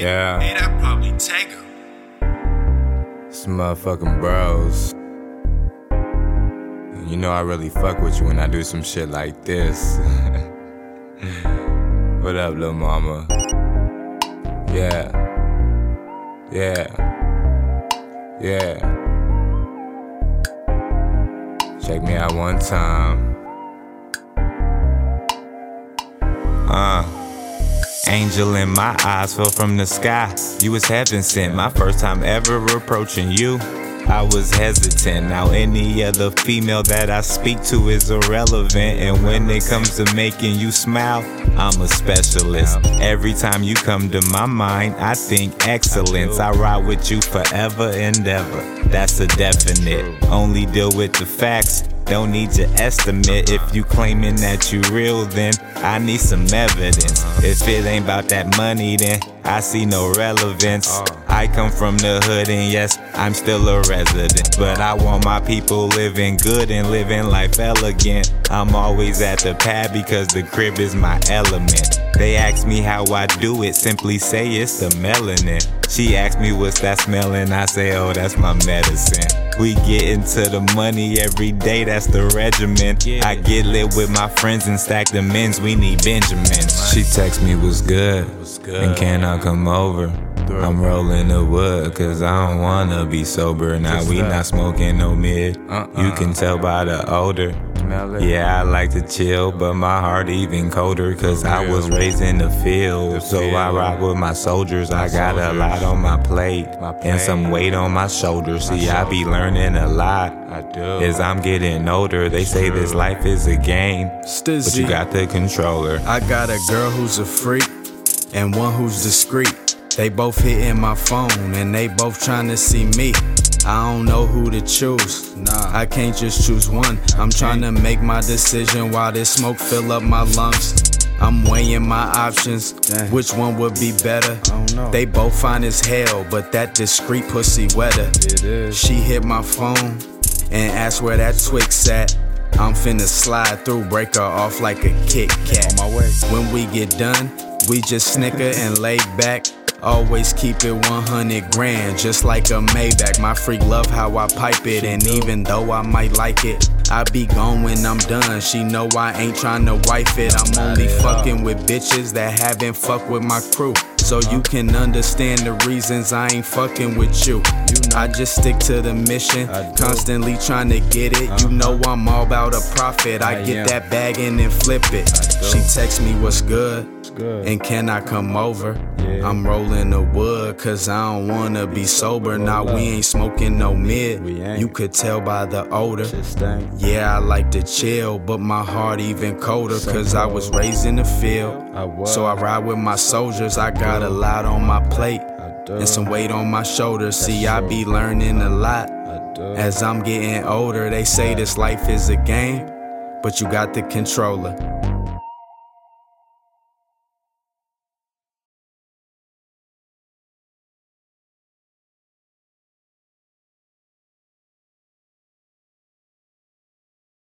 Yeah. Hey, that probably take her. Some motherfucking bros. You know I really fuck with you when I do some shit like this. what up, little mama? Yeah. Yeah. Yeah. Check me out one time. Angel in my eyes fell from the sky. You was heaven sent. My first time ever approaching you. I was hesitant. Now, any other female that I speak to is irrelevant. And when it comes to making you smile, I'm a specialist. Every time you come to my mind, I think excellence. I ride with you forever and ever. That's a definite. Only deal with the facts. Don't need your estimate. If you claiming that you real, then I need some evidence. If it ain't about that money, then I see no relevance. Oh. I come from the hood, and yes, I'm still a resident. But I want my people living good and living life elegant. I'm always at the pad because the crib is my element. They ask me how I do it, simply say it's the melanin. She asked me what's that smell, and I say, oh, that's my medicine. We get into the money every day, that's the regimen. I get lit with my friends and stack the men's, we need Benjamins. She text me what's good, and can I come over? I'm rolling the wood, cause I don't wanna be sober. Now we not smoking no mid. You uh-uh. can tell by the odor. Yeah, I like to chill, but my heart even colder, cause I was raised in the field. So I rock with my soldiers. I got a lot on my plate, and some weight on my shoulders. See, I be learning a lot. As I'm getting older, they say this life is a game, but you got the controller. I got a girl who's a freak and one who's discreet. They both hitting my phone and they both trying to see me. I don't know who to choose. Nah, I can't just choose one. I'm trying to make my decision while this smoke fill up my lungs. I'm weighing my options. Which one would be better? They both fine as hell, but that discreet pussy wetter. She hit my phone and asked where that Twix at. I'm finna slide through, break her off like a Kit Kat. On my way. When we get done, we just snicker and lay back. Always keep it 100 grand, just like a Maybach. My freak love how I pipe it, and even though I might like it, I be gone when I'm done. She know I ain't tryna wife it. I'm only fucking with bitches that haven't fucked with my crew. So you can understand the reasons I ain't fucking with you. I just stick to the mission, constantly trying to get it. You know I'm all about a profit. I get that bag and then flip it. She text me what's good. And can I come over? Yeah. I'm rolling the wood, cause I don't wanna be sober. Now we ain't smoking no mid. You could tell by the odor. Yeah, I like to chill, but my heart even colder, cause I was raised in the field. So I ride with my soldiers, I got a lot on my plate. And some weight on my shoulders. See, I be learning a lot. As I'm getting older, they say this life is a game, but you got the controller.